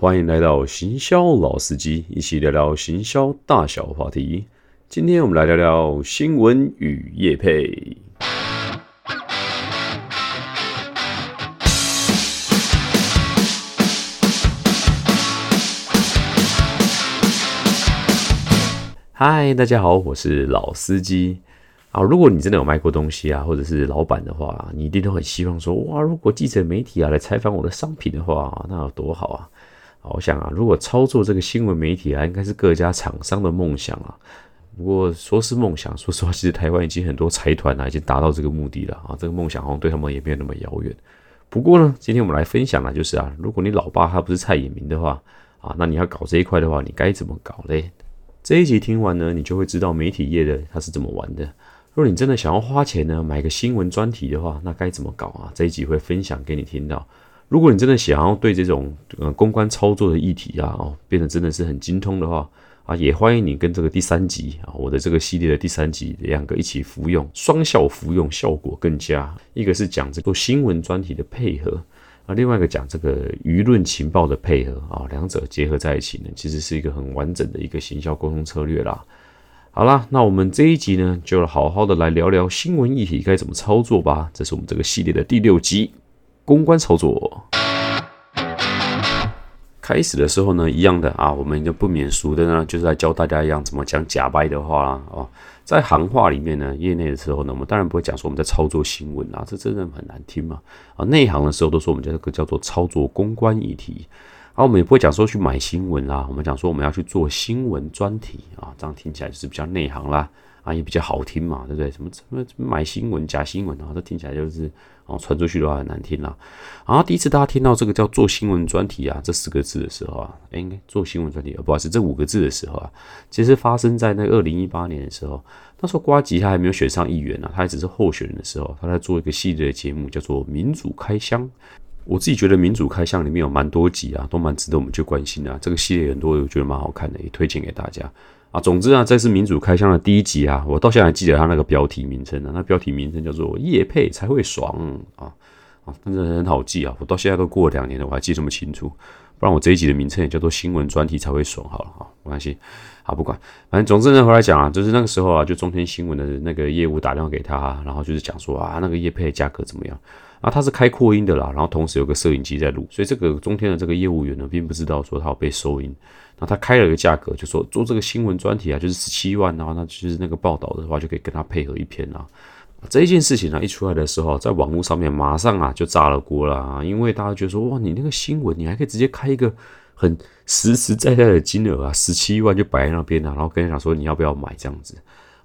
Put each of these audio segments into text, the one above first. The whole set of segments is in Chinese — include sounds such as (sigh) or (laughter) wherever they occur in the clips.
欢迎来到行销老司机，一起聊聊行销大小话题。今天我们来聊聊新闻与业配。嗨，大家好，我是老司机啊。如果你真的有卖过东西啊，或者是老板的话，你一定都很希望说，哇，如果记者媒体啊来采访我的商品的话，那有多好啊！我想啊，如果操作这个新闻媒体啊，应该是各家厂商的梦想啊。不过说是梦想，(laughs) 说实话，其实台湾已经很多财团啊，已经达到这个目的了啊。这个梦想好像对他们也没有那么遥远。不过呢，今天我们来分享的，就是啊，如果你老爸他不是蔡衍明的话啊，那你要搞这一块的话，你该怎么搞嘞？这一集听完呢，你就会知道媒体业的他是怎么玩的。如果你真的想要花钱呢，买个新闻专题的话，那该怎么搞啊？这一集会分享给你听到。如果你真的想要对这种呃公关操作的议题啊，哦，变得真的是很精通的话啊，也欢迎你跟这个第三集啊，我的这个系列的第三集两个一起服用，双效服用效果更佳。一个是讲这个新闻专题的配合啊，另外一个讲这个舆论情报的配合啊，两者结合在一起呢，其实是一个很完整的一个行销沟通策略啦。好啦，那我们这一集呢，就好好的来聊聊新闻议题该怎么操作吧。这是我们这个系列的第六集。公关操作开始的时候呢，一样的啊，我们就不免俗的呢，就是来教大家一样怎么讲假掰的话啦。哦，在行话里面呢，业内的时候呢，我们当然不会讲说我们在操作新闻啊，这真的很难听嘛。啊，内行的时候都说我们这个叫做操作公关议题，啊，我们也不会讲说去买新闻啦，我们讲说我们要去做新闻专题啊，这样听起来就是比较内行啦。啊，也比较好听嘛，对不对？什么什么买新闻、假新闻啊，这听起来就是哦，传出去的话很难听啦。然后第一次大家听到这个叫做新闻专题啊这四个字的时候啊，哎，做新闻专题，不好意思，这五个字的时候啊，其实发生在那二零一八年的时候，那时候瓜吉他还没有选上议员呢，他还只是候选人的时候，他在做一个系列的节目，叫做《民主开箱》。我自己觉得《民主开箱》里面有蛮多集啊，都蛮值得我们去关心的。这个系列很多，我觉得蛮好看的，也推荐给大家。啊，总之啊，这是民主开箱的第一集啊，我到现在还记得他那个标题名称呢，那标题名称叫做“叶配才会爽”啊啊，真的很好记啊，我到现在都过了两年了，我还记这么清楚，不然我这一集的名称也叫做“新闻专题才会爽”好了啊，没关系，好不管，反正总之呢，回来讲啊，就是那个时候啊，就中天新闻的那个业务打电话给他，然后就是讲说啊，那个叶配价格怎么样。啊，他是开扩音的啦，然后同时有个摄影机在录，所以这个中天的这个业务员呢，并不知道说他有被收音。那他开了一个价格，就说做这个新闻专题啊，就是十七万，然后那就是那个报道的话，就可以跟他配合一篇啊。这一件事情呢，一出来的时候，在网络上面马上啊就炸了锅了啊，因为大家觉得说，哇，你那个新闻，你还可以直接开一个很实实在在的金额啊，十七万就摆在那边啊，然后跟人讲说你要不要买这样子。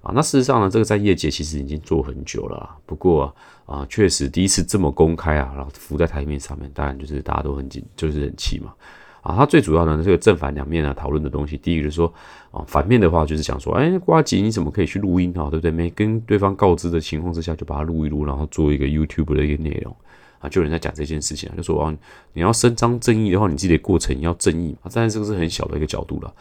啊，那事实上呢，这个在业界其实已经做很久了。不过啊，确实第一次这么公开啊，然后浮在台面上面，当然就是大家都很紧，就是很气嘛。啊，它最主要呢，这个正反两面啊讨论的东西，第一个就是说啊，反面的话就是讲说，哎，瓜吉你怎么可以去录音啊，对不对？没跟对方告知的情况之下就把它录一录，然后做一个 YouTube 的一个内容啊，就有人在讲这件事情啊，就说啊，你要伸张正义的话，你自己的过程要正义啊。但是这个是很小的一个角度了。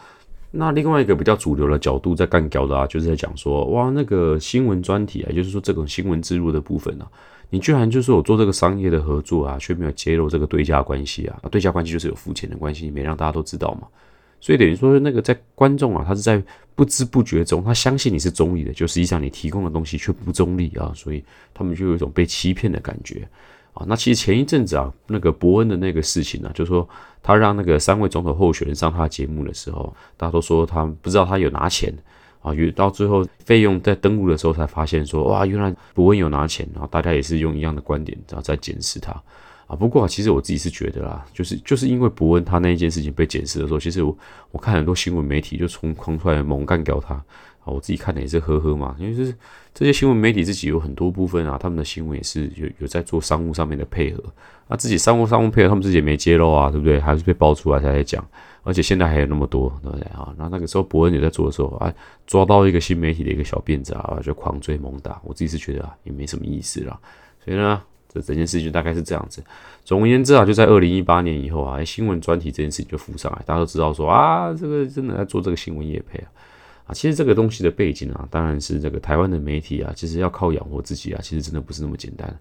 那另外一个比较主流的角度在干掉的啊，就是在讲说，哇，那个新闻专题啊，就是说这种新闻植入的部分啊，你居然就是我做这个商业的合作啊，却没有揭露这个对价关系啊，对价关系就是有付钱的关系，没让大家都知道嘛，所以等于说那个在观众啊，他是在不知不觉中，他相信你是中立的，就实际上你提供的东西却不中立啊，所以他们就有一种被欺骗的感觉。啊，那其实前一阵子啊，那个伯恩的那个事情呢，就是说他让那个三位总统候选人上他的节目的时候，大家都说他不知道他有拿钱啊，于到最后费用在登录的时候才发现说，哇，原来伯恩有拿钱，然后大家也是用一样的观点，然后在检视他啊。不过其实我自己是觉得啦，就是就是因为伯恩他那一件事情被检视的时候，其实我我看很多新闻媒体就从空出来猛干掉他。啊，我自己看的也是呵呵嘛，因为是这些新闻媒体自己有很多部分啊，他们的新闻也是有有在做商务上面的配合，啊，自己商务商务配合，他们自己也没揭露啊，对不对？还是被爆出来才在讲，而且现在还有那么多，对不对啊？然后那个时候伯恩也在做的时候啊，抓到一个新媒体的一个小辫子啊，就狂追猛打，我自己是觉得啊，也没什么意思啦。所以呢，这整件事情大概是这样子。总而言之啊，就在二零一八年以后啊，新闻专题这件事情就浮上来，大家都知道说啊，这个真的在做这个新闻业配啊。啊，其实这个东西的背景啊，当然是这个台湾的媒体啊，其实要靠养活自己啊，其实真的不是那么简单。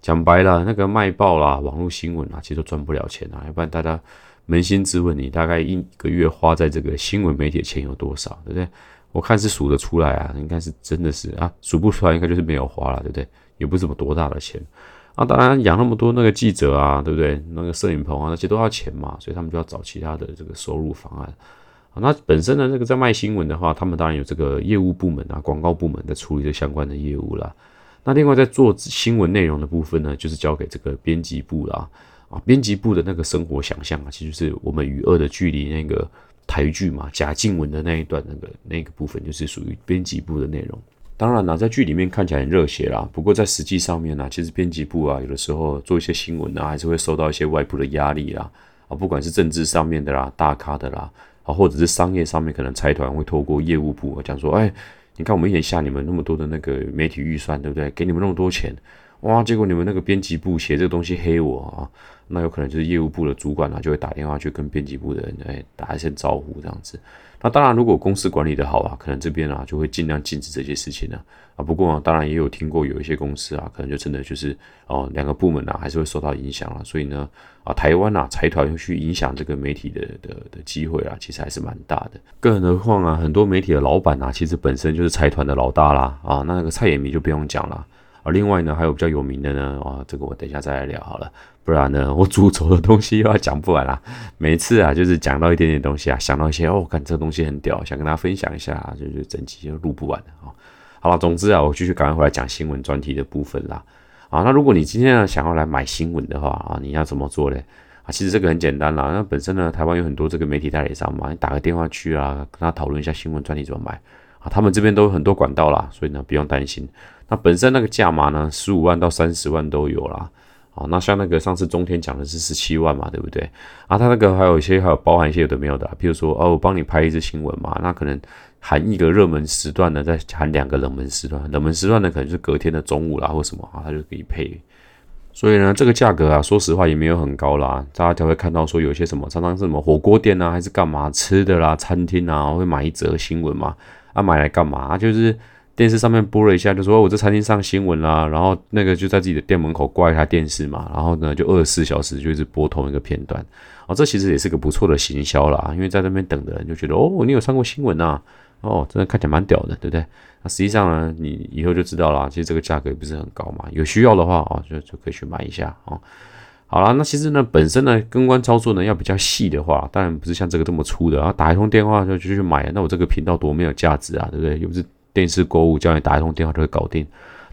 讲白了，那个卖报啦、网络新闻啊，其实都赚不了钱啊。要不然大家扪心自问，你大概一个月花在这个新闻媒体的钱有多少，对不对？我看是数得出来啊，应该是真的是啊，数不出来应该就是没有花了，对不对？也不是什么多大的钱啊。当然养那么多那个记者啊，对不对？那个摄影棚啊，那些都要钱嘛，所以他们就要找其他的这个收入方案。那本身呢，这个在卖新闻的话，他们当然有这个业务部门啊、广告部门在处理这相关的业务啦。那另外在做新闻内容的部分呢，就是交给这个编辑部啦。啊，编辑部的那个生活想象啊，其实是我们与恶的距离那个台剧嘛，贾静雯的那一段那个那个部分，就是属于编辑部的内容。当然啦，在剧里面看起来很热血啦，不过在实际上面呢，其实编辑部啊，有的时候做一些新闻啊，还是会受到一些外部的压力啦。啊，不管是政治上面的啦、大咖的啦。或者是商业上面，可能财团会透过业务部讲说，哎，你看我们一年下你们那么多的那个媒体预算，对不对？给你们那么多钱，哇，结果你们那个编辑部写这个东西黑我啊，那有可能就是业务部的主管啊，就会打电话去跟编辑部的人，哎，打一声招呼这样子。那当然，如果公司管理的好啊，可能这边啊就会尽量禁止这些事情呢。啊，不过当然也有听过有一些公司啊，可能就真的就是哦，两个部门啊还是会受到影响了。所以呢，啊，台湾啊财团去影响这个媒体的的的机会啊，其实还是蛮大的。更何况啊，很多媒体的老板啊，其实本身就是财团的老大啦。啊，那个蔡衍明就不用讲了。啊，另外呢，还有比较有名的呢，啊，这个我等一下再来聊好了。不然呢，我主轴的东西又要讲不完啦。每次啊，就是讲到一点点东西啊，想到一些哦，看这个东西很屌，想跟大家分享一下，就就整集就录不完的啊。好了，总之啊，我继续赶快回来讲新闻专题的部分啦。啊，那如果你今天呢想要来买新闻的话啊，你要怎么做嘞？啊，其实这个很简单啦。那本身呢，台湾有很多这个媒体代理商嘛，你打个电话去啊，跟他讨论一下新闻专题怎么买啊，他们这边都有很多管道啦，所以呢不用担心。那本身那个价码呢，十五万到三十万都有啦。哦，那像那个上次中天讲的是十七万嘛，对不对？啊，他那个还有一些还有包含一些有的没有的，譬如说哦，我帮你拍一支新闻嘛，那可能含一个热门时段呢，再含两个冷门时段，冷门时段呢可能是隔天的中午啦或什么啊，他就可以配。所以呢，这个价格啊，说实话也没有很高啦。大家才会看到说有一些什么，常常是什么火锅店啊，还是干嘛吃的啦，餐厅啊，会买一则新闻嘛，啊，买来干嘛？就是。电视上面播了一下，就说我这餐厅上新闻啦，然后那个就在自己的店门口挂一台电视嘛，然后呢就二十四小时就是播同一个片段，哦，这其实也是个不错的行销啦，因为在那边等的人就觉得哦，你有上过新闻呐，哦，真的看起来蛮屌的，对不对？那实际上呢，你以后就知道了，其实这个价格也不是很高嘛，有需要的话哦，就就可以去买一下哦。好了，那其实呢，本身呢，跟关操作呢要比较细的话，当然不是像这个这么粗的，然后打一通电话就就去买，那我这个频道多没有价值啊，对不对？又不是。电视购物叫你打一通电话就会搞定，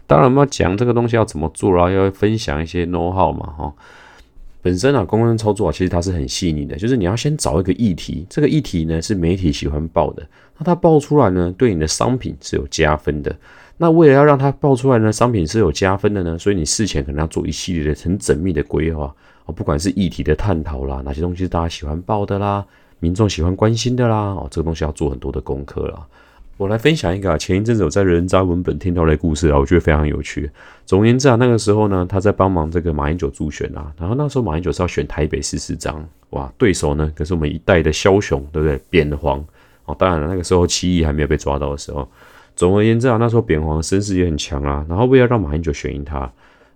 当然我们要讲这个东西要怎么做然后要分享一些 know how 嘛，哈。本身啊，公关操作啊，其实它是很细腻的，就是你要先找一个议题，这个议题呢是媒体喜欢报的，那它报出来呢，对你的商品是有加分的。那为了要让它报出来呢，商品是有加分的呢，所以你事前可能要做一系列的很缜密的规划啊，不管是议题的探讨啦，哪些东西是大家喜欢报的啦，民众喜欢关心的啦，哦，这个东西要做很多的功课啦。我来分享一个啊，前一阵子我在人渣文本听到的故事啊，我觉得非常有趣。总而言之啊，那个时候呢，他在帮忙这个马英九助选啊，然后那时候马英九是要选台北市市长，哇，对手呢可是我们一代的枭雄，对不对？扁黄哦，当然了，那个时候七亿还没有被抓到的时候。总而言之啊，那时候扁黄的声势也很强啊，然后为了让马英九选赢他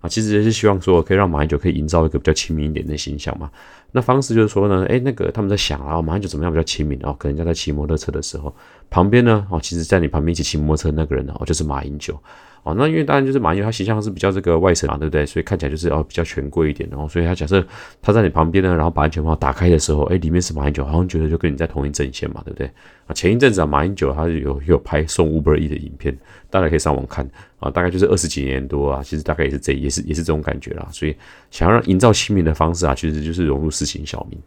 啊，其实也是希望说可以让马英九可以营造一个比较亲民一点的形象嘛。那方式就是说呢，哎，那个他们在想啊，马英九怎么样比较亲民啊？可能在骑摩托车的时候，旁边呢，哦，其实在你旁边一起骑摩托车那个人呢，哦，就是马英九。哦，那因为当然就是马英九，他形象是比较这个外省嘛，对不对？所以看起来就是哦比较权贵一点，然后所以他假设他在你旁边呢，然后把安全帽打开的时候，哎，里面是马英九，好像觉得就跟你在同一阵线嘛，对不对？啊，前一阵子啊，马英九他有有拍送 Uber E 的影片，大家可以上网看啊，大概就是二十几年多啊，其实大概也是这也是也是这种感觉啦。所以想要让营造亲民的方式啊，其实就是融入市井小民。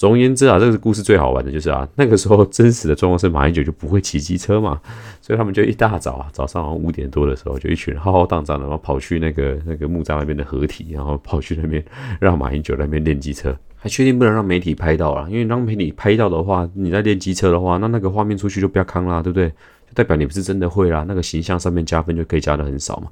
总而言之啊，这个故事最好玩的就是啊，(laughs) 那个时候真实的状况是马英九就不会骑机车嘛，(laughs) 所以他们就一大早啊，早上五点多的时候，就一群人浩浩荡荡的，然后跑去那个那个木栅那边的合体，然后跑去那边让马英九那边练机车，还确定不能让媒体拍到啊，因为让媒体拍到的话，你在练机车的话，那那个画面出去就不要看啦，对不对？就代表你不是真的会啦，那个形象上面加分就可以加的很少嘛。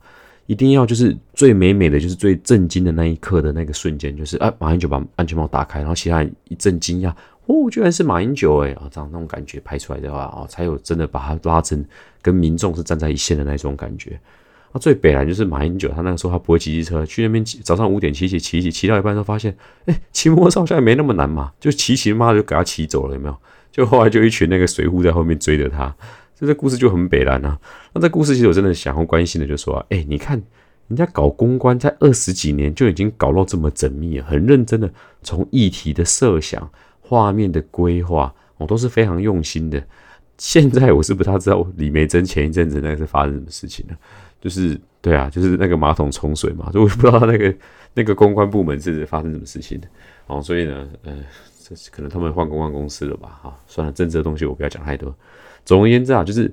一定要就是最美美的就是最震惊的那一刻的那个瞬间，就是啊，马英九把安全帽打开，然后其他人一阵惊讶，哦，居然是马英九哎啊，这样那种感觉拍出来的话啊，才有真的把他拉成跟民众是站在一线的那种感觉啊，最北来就是马英九，他那个时候他不会骑机车，去那边早上五点骑骑骑骑，骑到一半时候发现，哎，骑摩托车好像也没那么难嘛，就骑骑妈就给他骑走了，有没有？就后来就一群那个水户在后面追着他，这这故事就很北蓝啊。那这故事其实我真的想要关心的，就是说，哎，你看人家搞公关在二十几年就已经搞到这么缜密，很认真的，从议题的设想、画面的规划，我都是非常用心的。现在我是不太知道李梅珍前一阵子那是发生什么事情了。就是对啊，就是那个马桶冲水嘛，就我不知道那个那个公关部门是发生什么事情的哦，所以呢，呃，这可能他们换公关公司了吧？哈，算了，政治的东西我不要讲太多。总而言之啊，就是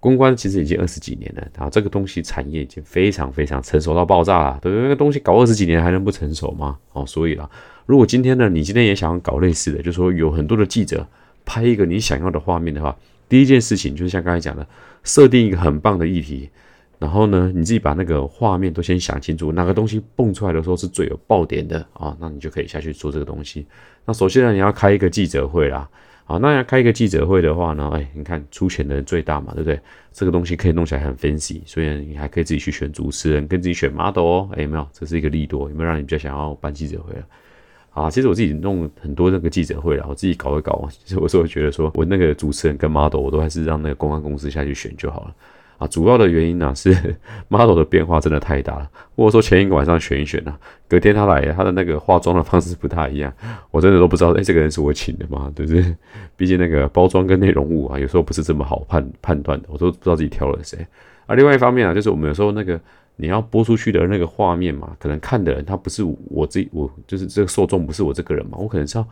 公关其实已经二十几年了啊，这个东西产业已经非常非常成熟到爆炸了。对，那个东西搞二十几年还能不成熟吗？哦，所以啦，如果今天呢，你今天也想要搞类似的，就说有很多的记者拍一个你想要的画面的话，第一件事情就是像刚才讲的，设定一个很棒的议题。然后呢，你自己把那个画面都先想清楚，哪个东西蹦出来的时候是最有爆点的啊？那你就可以下去做这个东西。那首先呢，你要开一个记者会啦。好，那要开一个记者会的话呢，哎，你看出钱的人最大嘛，对不对？这个东西可以弄起来很 fancy，所以你还可以自己去选主持人，跟自己选 model 哦。哎，有没有？这是一个利多，有没有让你比较想要办记者会了？啊，其实我自己弄很多那个记者会了，我自己搞一搞。其实我是会觉得说，我那个主持人跟 model，我都还是让那个公关公司下去选就好了。啊，主要的原因呢是 (laughs) model 的变化真的太大了。或者说前一个晚上选一选呢，隔天他来，他的那个化妆的方式不太一样，我真的都不知道，哎，这个人是我请的吗？对不对？毕竟那个包装跟内容物啊，有时候不是这么好判判断的，我都不知道自己挑了谁。啊，另外一方面啊，就是我们有时候那个你要播出去的那个画面嘛，可能看的人他不是我自己，我就是这个受众不是我这个人嘛，我可能是要。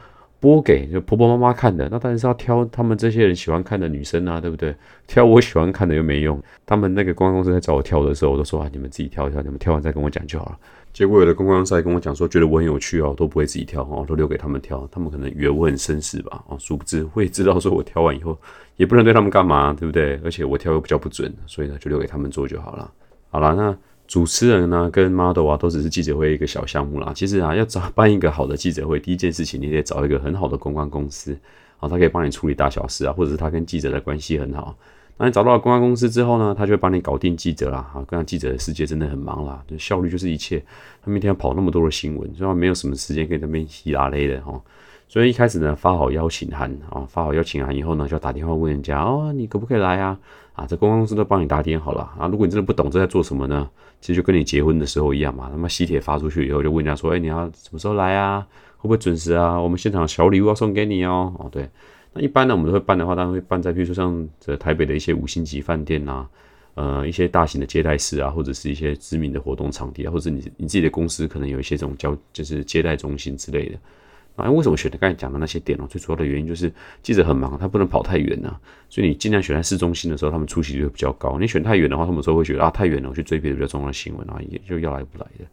播给就婆婆妈妈看的，那当然是要挑他们这些人喜欢看的女生啊，对不对？挑我喜欢看的又没用。他们那个公关公司在找我挑的时候，我都说啊，你们自己挑一下，你们挑完再跟我讲就好了。结果有的公关公司还跟我讲说，觉得我很有趣哦，都不会自己挑哦，都留给他们挑。他们可能以为我很绅士吧？哦，殊不知会知道说我挑完以后也不能对他们干嘛，对不对？而且我挑又比较不准，所以呢，就留给他们做就好了。好了，那。主持人呢，跟 model 啊，都只是记者会一个小项目啦。其实啊，要找办一个好的记者会，第一件事情你得找一个很好的公关公司，啊，他可以帮你处理大小事啊，或者是他跟记者的关系很好。那你找到了公关公司之后呢，他就会帮你搞定记者啦。啊，跟记者的世界真的很忙啦，就效率就是一切。他每天要跑那么多的新闻，所以没有什么时间可以那边稀拉勒的哈。所以一开始呢，发好邀请函啊，发好邀请函以后呢，就要打电话问人家哦，你可不可以来啊？啊，这公关公司都帮你打点好了啊。如果你真的不懂这在做什么呢？其实就跟你结婚的时候一样嘛。他妈喜帖发出去以后，就问人家说，哎，你要什么时候来啊？会不会准时啊？我们现场小礼物要送给你哦。哦，对，那一般呢，我们都会办的话，当然会办在，比如说像这台北的一些五星级饭店呐，呃，一些大型的接待室啊，或者是一些知名的活动场地啊，或者你你自己的公司可能有一些这种交，就是接待中心之类的。啊，为什么选的刚才讲的那些点哦？最主要的原因就是记者很忙，他不能跑太远呐，所以你尽量选在市中心的时候，他们出席率会比较高。你选太远的话，他们说会觉得啊太远了，我去追别的比较重要的新闻啊，也就要来不来的。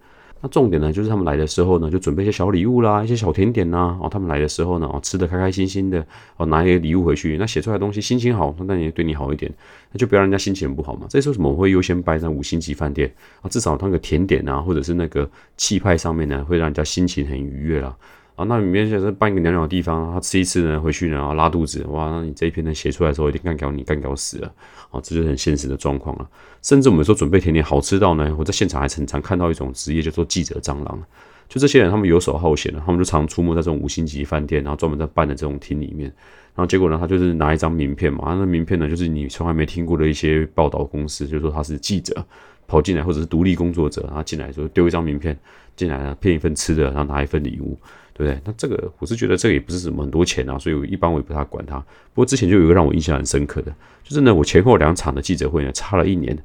那重点呢，就是他们来的时候呢，就准备一些小礼物啦，一些小甜点呐。哦，他们来的时候呢，哦，吃的开开心心的，哦，拿一些礼物回去。那写出来的东西心情好，那也对你好一点，那就不要让人家心情不好嘛。这时候什么我会优先摆在五星级饭店啊？至少那个甜点啊，或者是那个气派上面呢，会让人家心情很愉悦啦。啊，那里面就是办一个鸟鸟的地方，他吃一次呢，回去呢，然后拉肚子，哇，那你这一篇呢写出来的时候，一定干掉你，干掉死了，啊，这就是很现实的状况了。甚至我们说准备甜点好吃到呢，我在现场还常常看到一种职业叫做记者蟑螂，就这些人他们游手好闲的，他们就常出没在这种五星级饭店，然后专门在办的这种厅里面，然后结果呢，他就是拿一张名片嘛，那名片呢就是你从来没听过的一些报道公司，就说他是记者跑进来，或者是独立工作者，然后进来就丢一张名片进来了，骗一份吃的，然后拿一份礼物。对不对？那这个我是觉得这个也不是什么很多钱啊，所以我一般我也不太管它。不过之前就有一个让我印象很深刻的，就是呢，我前后两场的记者会呢差了一年。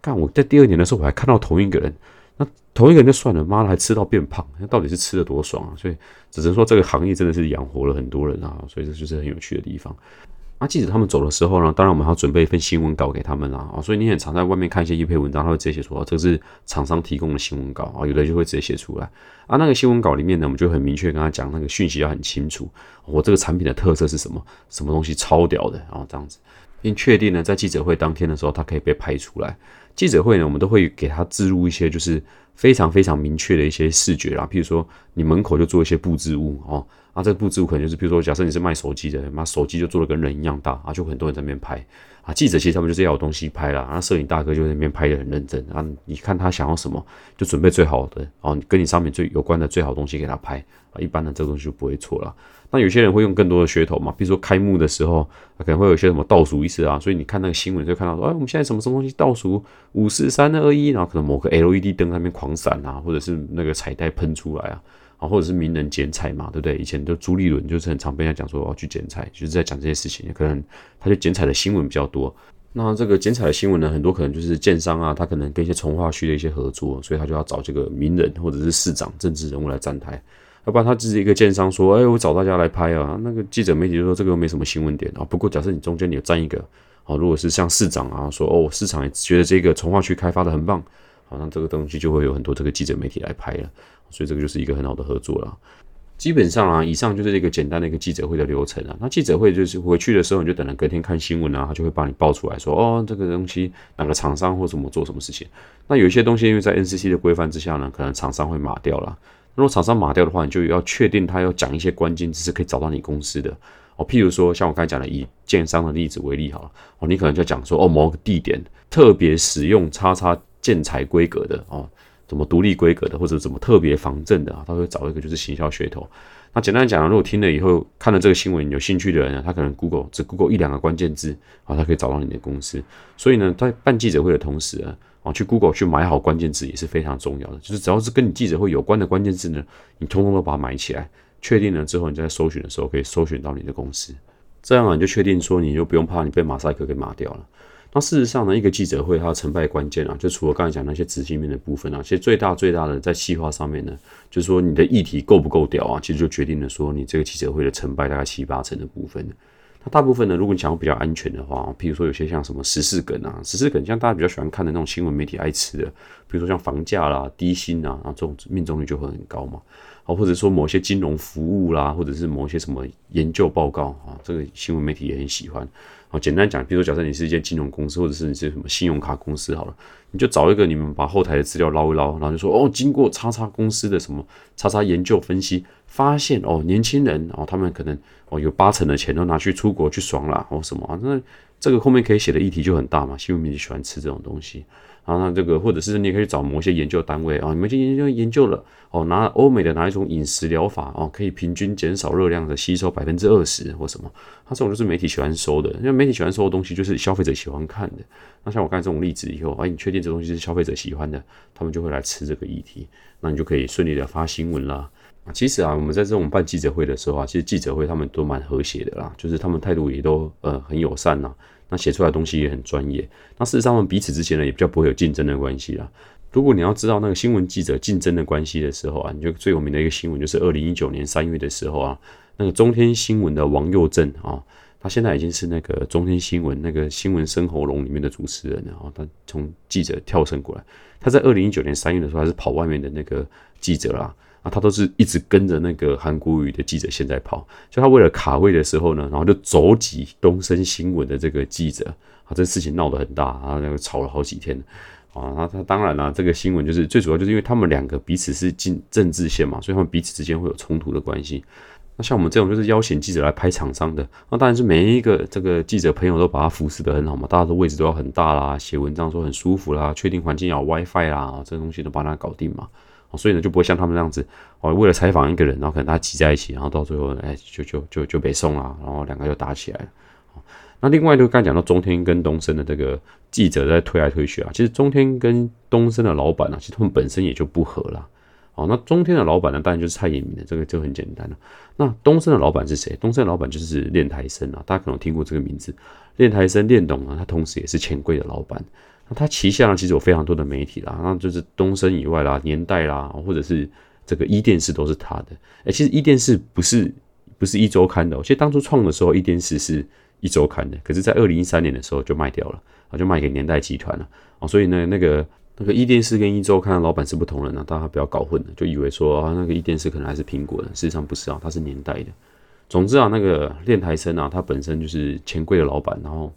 干我在第二年的时候，我还看到同一个人，那同一个人就算了，妈的还吃到变胖，那到底是吃的多爽啊？所以只能说这个行业真的是养活了很多人啊，所以这就是很有趣的地方。那记者他们走的时候呢，当然我们要准备一份新闻稿给他们啦啊，所以你很常在外面看一些一篇文章，他会直接写说这是厂商提供的新闻稿啊，有的就会直接写出来啊。那个新闻稿里面呢，我们就很明确跟他讲那个讯息要很清楚，我这个产品的特色是什么，什么东西超屌的，然后这样子，并确定呢在记者会当天的时候，他可以被拍出来。记者会呢，我们都会给他置入一些就是非常非常明确的一些视觉啦，譬如说你门口就做一些布置物哦。啊，这个布置可能就是，比如说，假设你是卖手机的，妈手机就做的跟人一样大啊，就很多人在那边拍啊。记者其实他们就是要有东西拍啦，啊，摄影大哥就在那边拍的很认真啊。你看他想要什么，就准备最好的哦，跟你商品最有关的最好东西给他拍啊。一般的这个东西就不会错了。那有些人会用更多的噱头嘛，比如说开幕的时候，可能会有些什么倒数仪式啊，所以你看那个新闻就看到说，哎，我们现在什么什么东西倒数五四三二一，然后可能某个 LED 灯那边狂闪啊，或者是那个彩带喷出来啊。啊，或者是名人剪彩嘛，对不对？以前都朱立伦就是很常被人家讲说，我要，去剪彩，就是在讲这些事情。可能他就剪彩的新闻比较多。那这个剪彩的新闻呢，很多可能就是建商啊，他可能跟一些从化区的一些合作，所以他就要找这个名人或者是市长、政治人物来站台。要不然他只是一个建商说，哎，我找大家来拍啊。那个记者媒体就说这个没什么新闻点啊。不过假设你中间你有站一个，啊，如果是像市长啊说，哦，市场也觉得这个从化区开发的很棒，好，那这个东西就会有很多这个记者媒体来拍了。所以这个就是一个很好的合作了。基本上啊，以上就是一个简单的一个记者会的流程啊。那记者会就是回去的时候，你就等着隔天看新闻啊，他就会帮你报出来说，哦，这个东西哪个厂商或什么做什么事情。那有一些东西，因为在 NCC 的规范之下呢，可能厂商会码掉了。如果厂商码掉的话，你就要确定他要讲一些关键字是可以找到你公司的哦。譬如说，像我刚才讲的以建商的例子为例好了，哦，你可能就讲说，哦，某个地点特别使用叉叉建材规格的哦。怎么独立规格的，或者怎么特别防震的啊？他会找一个就是行销噱头。那简单讲，如果听了以后看了这个新闻有兴趣的人呢，他可能 Google 只 Google 一两个关键字啊，他可以找到你的公司。所以呢，在办记者会的同时啊，啊去 Google 去买好关键字也是非常重要的。就是只要是跟你记者会有关的关键字呢，你通通都把它买起来，确定了之后，你在搜寻的时候可以搜寻到你的公司。这样啊，你就确定说你就不用怕你被马赛克给码掉了。那事实上呢，一个记者会它的成败关键啊，就除了刚才讲那些执行面的部分啊，其实最大最大的在细化上面呢，就是说你的议题够不够屌啊，其实就决定了说你这个记者会的成败大概七八成的部分。那大部分呢，如果你想要比较安全的话，譬如说有些像什么十四梗啊，十四梗像大家比较喜欢看的那种新闻媒体爱吃的，比如说像房价啦、低薪啊，然后这种命中率就会很高嘛。啊，或者说某些金融服务啦，或者是某些什么研究报告啊，这个新闻媒体也很喜欢。好，简单讲，比如说，假设你是一间金融公司，或者是你是什么信用卡公司，好了，你就找一个你们把后台的资料捞一捞，然后就说，哦，经过叉叉公司的什么叉叉研究分析，发现哦，年轻人哦，他们可能哦有八成的钱都拿去出国去爽了，或什么啊，那这个后面可以写的议题就很大嘛，新闻媒体喜欢吃这种东西。然后那这个，或者是你可以找某些研究单位啊，你们去研究研究了哦，拿欧美的哪一种饮食疗法哦，可以平均减少热量的吸收百分之二十或什么，它这种就是媒体喜欢收的，因为媒体喜欢收的东西就是消费者喜欢看的。那像我刚才这种例子以后，哎，你确定这东西是消费者喜欢的，他们就会来吃这个议题，那你就可以顺利的发新闻啦。其实啊，我们在这种办记者会的时候啊，其实记者会他们都蛮和谐的啦，就是他们态度也都呃很友善呐。那写出来东西也很专业。那事实上，我们彼此之间呢，也比较不会有竞争的关系啦。如果你要知道那个新闻记者竞争的关系的时候啊，你就最有名的一个新闻就是二零一九年三月的时候啊，那个中天新闻的王佑正啊，他现在已经是那个中天新闻那个新闻生喉咙里面的主持人了啊。他从记者跳升过来，他在二零一九年三月的时候还是跑外面的那个记者。啊，啊他都是一直跟着那个韩国语的记者现在跑，就他为了卡位的时候呢，然后就走挤东森新闻的这个记者，啊，这事情闹得很大，啊，那个吵了好几天，啊，那他当然了，这个新闻就是最主要就是因为他们两个彼此是进政治线嘛，所以他们彼此之间会有冲突的关系。那像我们这种就是邀请记者来拍厂商的，那当然是每一个这个记者朋友都把他服侍得很好嘛，大家的位置都要很大啦，写文章说很舒服啦，确定环境要 WiFi 啦，这东西都帮他搞定嘛。所以呢，就不会像他们那样子，哦，为了采访一个人，然后可能大家挤在一起，然后到最后，哎，就就就就被送了，然后两个又打起来了。那另外就刚讲到中天跟东升的这个记者在推来推去啊，其实中天跟东升的老板呢，其实他们本身也就不合了。哦，那中天的老板呢，当然就是蔡衍明的，这个就很简单了。那东升的老板是谁？东升的老板就是练台生啊，大家可能听过这个名字。练台生练董啊，他同时也是钱柜的老板。他旗下呢，其实有非常多的媒体啦，那就是东升以外啦，年代啦，或者是这个一电视都是他的。哎，其实一电视不是不是一周刊的，其实当初创的时候，一电视是一周刊的，可是，在二零一三年的时候就卖掉了，啊，就卖给年代集团了。哦，所以呢，那个那个一电视跟一周刊的老板是不同人啊，大家不要搞混了，就以为说啊，那个一电视可能还是苹果的，事实上不是啊，它是年代的。总之啊，那个练台生啊，他本身就是钱柜的老板，然后。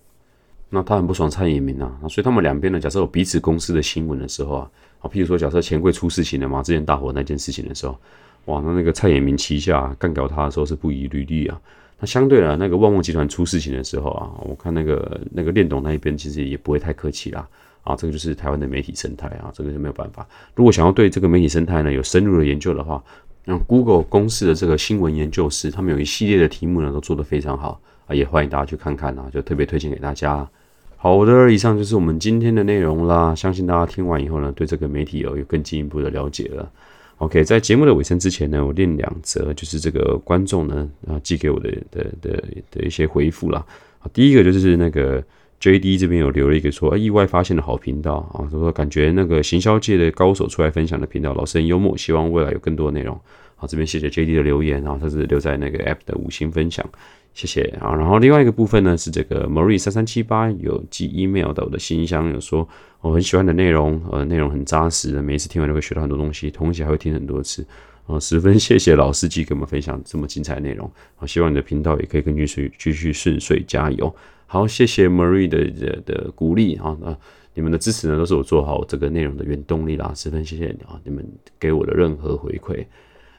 那他很不爽蔡衍明啊，所以他们两边呢，假设有彼此公司的新闻的时候啊，啊，譬如说假设钱柜出事情了嘛，之前大火那件事情的时候，哇，那那个蔡衍明旗下干掉他的时候是不遗余力啊。那相对了，那个旺旺集团出事情的时候啊，我看那个那个练董那一边其实也不会太客气啦。啊，这个就是台湾的媒体生态啊，这个就没有办法。如果想要对这个媒体生态呢有深入的研究的话，那 Google 公司的这个新闻研究室，他们有一系列的题目呢，都做得非常好啊，也欢迎大家去看看啊，就特别推荐给大家。好的，以上就是我们今天的内容啦。相信大家听完以后呢，对这个媒体有有更进一步的了解了。OK，在节目的尾声之前呢，我念两则，就是这个观众呢啊寄给我的的的的一些回复啦。第一个就是那个。J.D. 这边有留了一个说，意外发现的好频道啊，说感觉那个行销界的高手出来分享的频道，老师很幽默，希望未来有更多内容。好，这边谢谢 J.D. 的留言，然后他是留在那个 App 的五星分享，谢谢啊。然后另外一个部分呢，是这个 Marie 三三七八有寄 email 到我的信箱，有说我很喜欢的内容，呃，内容很扎实，每一次听完都会学到很多东西，同时还会听很多次，啊，十分 (laughs) 谢谢老司机给我们分享这么精彩的内容，啊，希望你的频道也可以根据顺继续顺遂，加油。好，谢谢 Marie 的的鼓励啊，那你们的支持呢，都是我做好这个内容的原动力啦，十分谢谢你啊，你们给我的任何回馈。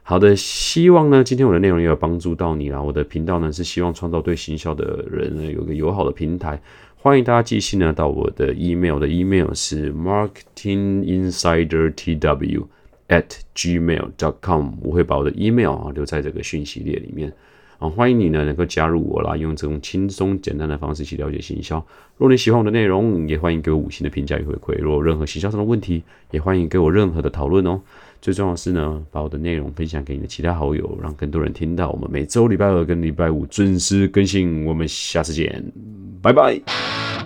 好的，希望呢，今天我的内容也有帮助到你啦。我的频道呢，是希望创造对行销的人呢有个友好的平台，欢迎大家寄信呢到我的 email 的 email 是 marketinginsidertw at gmail dot com，我会把我的 email 啊留在这个讯息列里面。啊，欢迎你呢，能够加入我啦，用这种轻松简单的方式去了解行销。如果你喜欢我的内容，也欢迎给我五星的评价与回馈。如果任何行销上的问题，也欢迎给我任何的讨论哦。最重要的是呢，把我的内容分享给你的其他好友，让更多人听到。我们每周礼拜二跟礼拜五准时更新，我们下次见，拜拜。